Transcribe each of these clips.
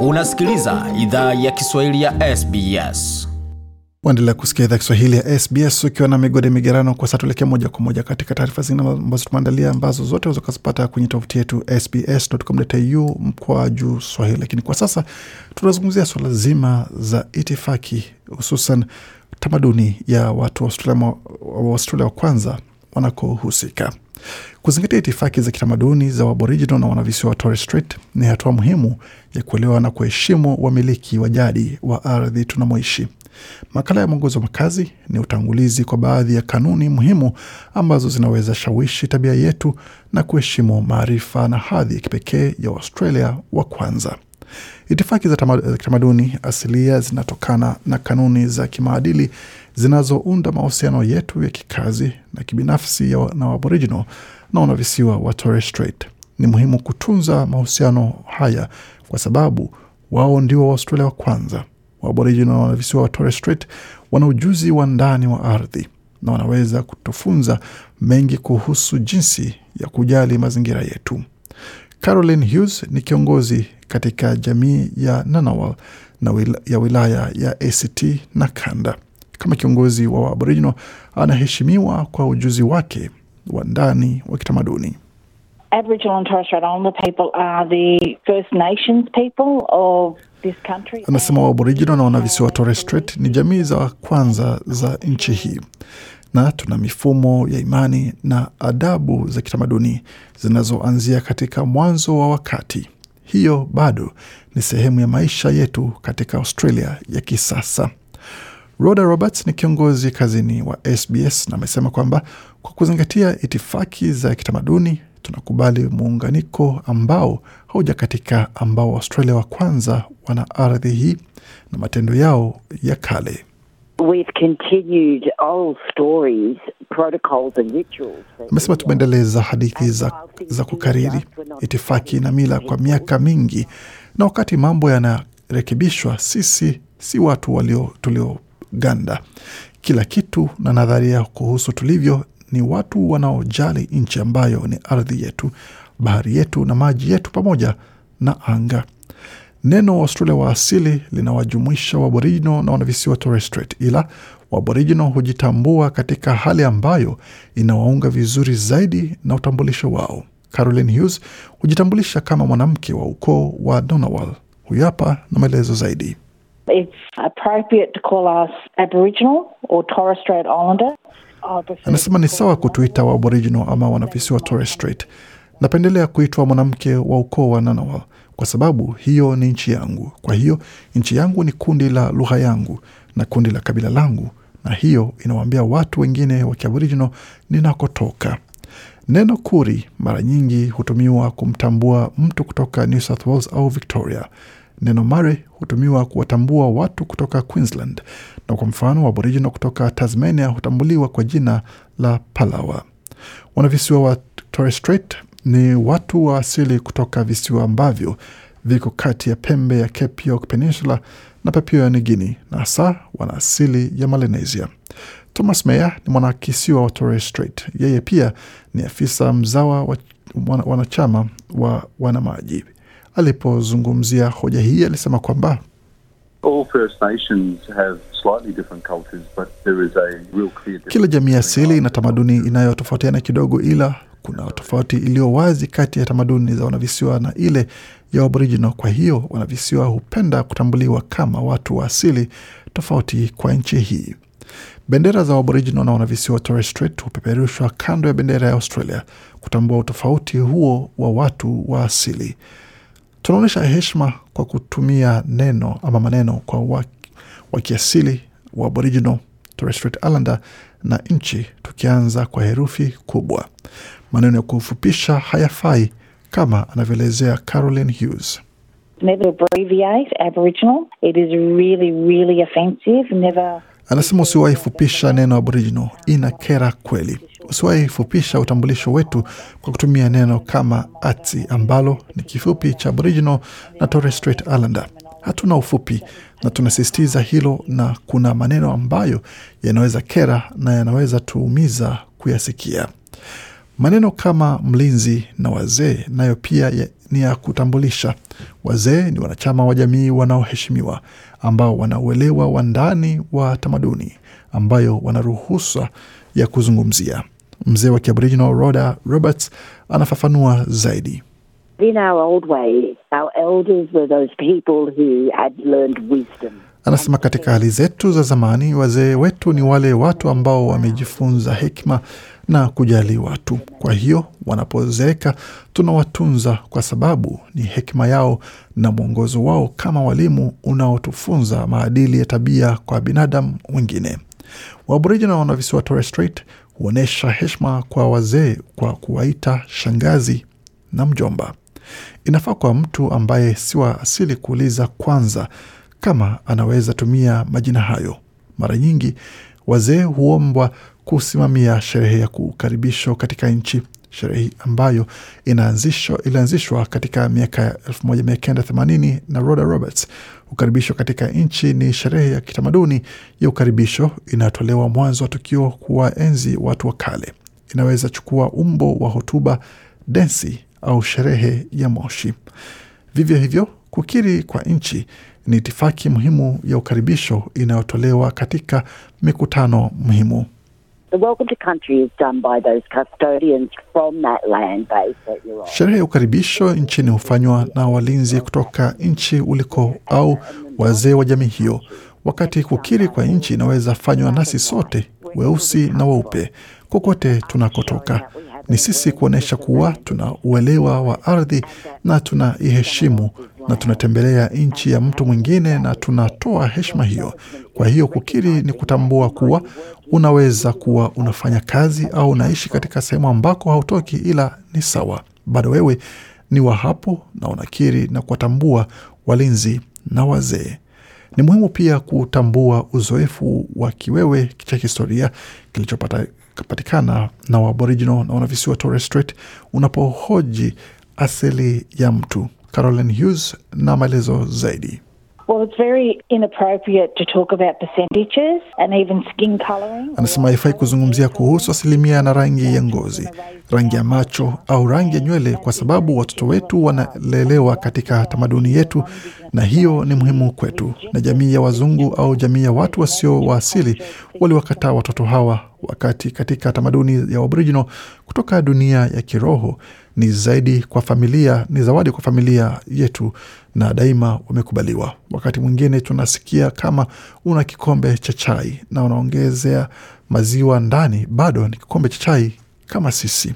Unasikiliza idhaa ya Kiswahili ya SBS. Waendelea kusikia idhaa Kiswahili ya SBS ukiwa na migode migerano. Kwa sasa tuelekea moja kwa moja katika taarifa zingine ambazo tumeandalia, ambazo zote unaweza kuzipata kwenye tovuti yetu sbs.com.au mkwa juu swahili. Lakini kwa sasa tunazungumzia swala zima za itifaki, hususan tamaduni ya watu wa Australia, wa kwanza wanakohusika. Kuzingatia itifaki za kitamaduni za Aboriginal na wanavisiwa wa Torres Strait ni hatua muhimu ya kuelewa na kuheshimu wamiliki wa jadi wa ardhi tunamoishi. Makala ya mwongozo wa makazi ni utangulizi kwa baadhi ya kanuni muhimu ambazo zinaweza shawishi tabia yetu na kuheshimu maarifa na hadhi ya kipekee ya Waustralia wa kwanza. Itifaki za kitamaduni asilia zinatokana na kanuni za kimaadili zinazounda mahusiano yetu ya kikazi na kibinafsi ya na Aboriginal na wanavisiwa wa Torres Strait. Ni muhimu kutunza mahusiano haya kwa sababu wao ndio Waaustralia wa kwanza. Waaboriginal na wanavisiwa wa Torres Strait wana ujuzi wa ndani wa ardhi na wanaweza kutufunza mengi kuhusu jinsi ya kujali mazingira yetu. Caroline Hughes ni kiongozi katika jamii ya Nanawal na wila, ya wilaya ya ACT na Kanda. Kama kiongozi wa Aboriginal anaheshimiwa kwa ujuzi wake wa ndani wa kitamaduni. Aboriginal and Torres Strait Islander people are the First Nations people of this country. Anasema Waaboriginal na wanavisiwa wa Torres Strait ni jamii za kwanza za nchi hii na tuna mifumo ya imani na adabu za kitamaduni zinazoanzia katika mwanzo wa wakati. Hiyo bado ni sehemu ya maisha yetu katika Australia ya kisasa. Rhoda Roberts ni kiongozi kazini wa SBS na amesema kwamba kwa kuzingatia itifaki za kitamaduni tunakubali muunganiko ambao haujakatika, ambao Australia wa kwanza wana ardhi hii na matendo yao ya kale. Amesema tumeendeleza hadithi za, za kukariri itifaki na mila kwa miaka mingi, na wakati mambo yanarekebishwa, sisi si watu walio tulioganda. Kila kitu na nadharia kuhusu tulivyo ni watu wanaojali nchi ambayo ni ardhi yetu, bahari yetu na maji yetu pamoja na anga. Neno Australia wa asili linawajumuisha Waaboriginal na wanavisiwa Torres Strait, ila Waaboriginal hujitambua katika hali ambayo inawaunga vizuri zaidi na utambulisho wao. Caroline Hughes hujitambulisha kama mwanamke wa ukoo wa Donawal. Huyu hapa na maelezo zaidi. It's appropriate to call us Aboriginal or Torres Strait Islander. Anasema ni sawa kutuita wa Aboriginal ama wanavisiwa Torres Strait. Napendelea kuitwa mwanamke wa ukoo wa Nanawa kwa sababu hiyo ni nchi yangu. Kwa hiyo nchi yangu ni kundi la lugha yangu na kundi la kabila langu, na hiyo inawaambia watu wengine wa Kiaboriginal ninakotoka. Neno kuri mara nyingi hutumiwa kumtambua mtu kutoka New South Wales au Victoria. Neno mare hutumiwa kuwatambua watu kutoka Queensland, na kwa mfano wa Aboriginal kutoka Tasmania hutambuliwa kwa jina la Palawa. Wanavisiwa wa Torres Strait ni watu wa asili kutoka visiwa ambavyo viko kati ya pembe ya Cape York Peninsula na Papua New Guinea, na hasa wana asili ya Melanesia. Thomas Meyer ni mwanakisiwa wa Torres Strait. Yeye pia ni afisa mzawa wa wanachama wa wanamaji. Alipozungumzia hoja hii alisema kwamba kila jamii asili ina tamaduni inayotofautiana kidogo, ila kuna tofauti iliyo wazi kati ya tamaduni za wanavisiwa na ile ya Aboriginal. Kwa hiyo wanavisiwa hupenda kutambuliwa kama watu wa asili tofauti kwa nchi hii. Bendera za Aboriginal na wanavisiwa Torres Strait hupeperushwa kando ya bendera ya Australia kutambua utofauti huo wa watu wa asili. Tunaonyesha heshima kwa kutumia neno ama maneno kwa wa, wa kiasili wa Aboriginal, Torres Strait Islander na nchi, tukianza kwa herufi kubwa. Maneno ya kufupisha hayafai, kama anavyoelezea Caroline Hughes. Never abbreviate Aboriginal. It is really, really offensive. Never Anasema usiwahi fupisha neno Aboriginal, ina kera kweli. Usiwahi fupisha utambulisho wetu kwa kutumia neno kama ATSI ambalo ni kifupi cha Aboriginal na Torres Strait Islander. Hatuna ufupi na tunasisitiza hilo, na kuna maneno ambayo yanaweza kera na yanaweza tuumiza kuyasikia. Maneno kama mlinzi na wazee nayo pia ya, ni ya kutambulisha. Wazee ni wanachama wa jamii wanaoheshimiwa, ambao wana uelewa wa ndani wa tamaduni, ambayo wana ruhusa ya kuzungumzia. Mzee wa Kiaboriginal Rhoda Roberts anafafanua zaidi. In our old way, our elders were those people who had learned wisdom. Anasema katika hali zetu za zamani, wazee wetu ni wale watu ambao wamejifunza hekima na kujali watu. Kwa hiyo wanapozeeka, tunawatunza kwa sababu ni hekima yao na mwongozo wao kama walimu unaotufunza maadili ya tabia kwa binadamu wengine. Waaboriginal na visiwa Torres Strait huonyesha heshima kwa wazee kwa kuwaita shangazi na mjomba. Inafaa kwa mtu ambaye si wa asili kuuliza kwanza kama anaweza tumia majina hayo. Mara nyingi wazee huombwa kusimamia sherehe ya kukaribisho katika nchi, sherehe ambayo ilianzishwa katika miaka ya 1980 na Rhoda Roberts. Ukaribisho katika nchi ni sherehe ya kitamaduni ya ukaribisho inayotolewa mwanzo wa tukio kuwaenzi watu wa kale. Inaweza chukua umbo wa hotuba, densi au sherehe ya moshi. Vivyo hivyo, kukiri kwa nchi ni itifaki muhimu ya ukaribisho inayotolewa katika mikutano muhimu. Sherehe ya ukaribisho nchini hufanywa na walinzi kutoka nchi uliko au wazee wa jamii hiyo, wakati kukiri kwa nchi inaweza fanywa nasi sote, weusi na weupe, kokote tunakotoka. Ni sisi kuonyesha kuwa tuna uelewa wa ardhi na tunaiheshimu na tunatembelea nchi ya mtu mwingine na tunatoa heshima hiyo. Kwa hiyo kukiri ni kutambua kuwa unaweza kuwa unafanya kazi au unaishi katika sehemu ambako hautoki, ila ni sawa, bado wewe ni wa hapo na unakiri na kuwatambua walinzi na wazee. Ni muhimu pia kutambua uzoefu wa kiwewe cha historia kilichopatikana na Waaboriginal na wanavisiwa Torres Strait unapohoji asili ya mtu. Caroline Hughes na maelezo zaidi. Well, it's very inappropriate to talk about percentages and even skin colouring. Anasema haifai kuzungumzia kuhusu asilimia na rangi ya ngozi, rangi ya macho au rangi ya nywele, kwa sababu watoto wetu wanalelewa katika tamaduni yetu, na hiyo ni muhimu kwetu. Na jamii ya wazungu au jamii ya watu wasio wa asili waliwakataa watoto hawa, wakati katika tamaduni ya Aboriginal kutoka dunia ya kiroho ni zaidi kwa familia, ni zawadi kwa familia yetu, na daima wamekubaliwa. Wakati mwingine tunasikia kama una kikombe cha chai na unaongezea maziwa ndani, bado ni kikombe cha chai kama sisi.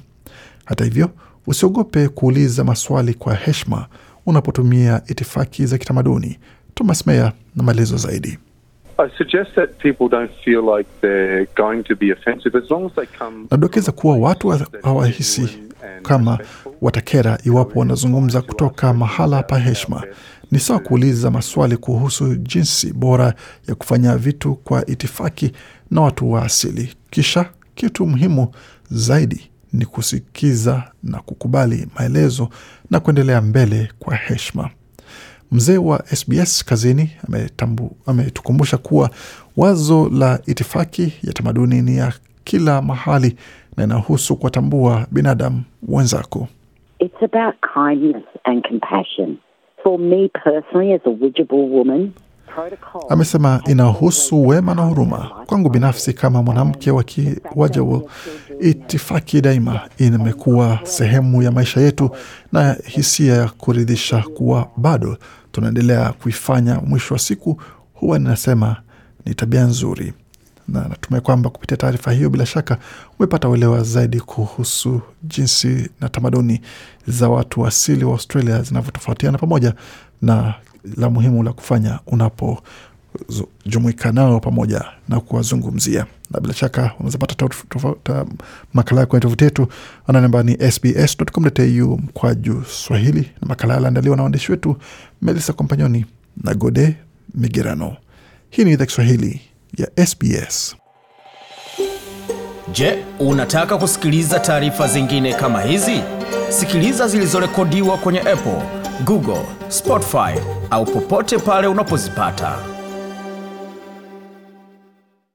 Hata hivyo, usiogope kuuliza maswali kwa heshima unapotumia itifaki za kitamaduni. Thomas Meyer na maelezo zaidi. Nadokeza kuwa watu hawahisi kama watakera iwapo wanazungumza kutoka mahala pa heshima. Ni sawa kuuliza maswali kuhusu jinsi bora ya kufanya vitu kwa itifaki na watu wa asili. Kisha kitu muhimu zaidi ni kusikiza na kukubali maelezo na kuendelea mbele kwa heshima. Mzee wa SBS kazini ametukumbusha kuwa wazo la itifaki ya tamaduni ni ya kila mahali na inahusu kuwatambua binadamu wenzako. It's about kindness and compassion. For me personally, as a Widjable woman. Amesema inahusu wema na huruma. Kwangu binafsi kama mwanamke wa Kiwajabo, itifaki daima imekuwa sehemu ya maisha yetu na hisia ya kuridhisha kuwa bado tunaendelea kuifanya. Mwisho wa siku huwa ninasema ni tabia nzuri, na natumai kwamba kupitia taarifa hiyo bila shaka umepata uelewa zaidi kuhusu jinsi na tamaduni za watu wa asili wa Australia zinavyotofautiana pamoja na la muhimu la kufanya unapojumuika nao pamoja na kuwazungumzia. Na bila shaka unaweza pata makala yako kwenye tovuti yetu ananamba ni sbs.com.au mkwaju Swahili, na makala yaliandaliwa na waandishi wetu Melissa Kompanyoni na Gode Migerano. Hii ni idhaa Kiswahili ya SBS. Je, unataka kusikiliza taarifa zingine kama hizi? Sikiliza zilizorekodiwa kwenye Apple, Google, Spotify au popote pale unapozipata.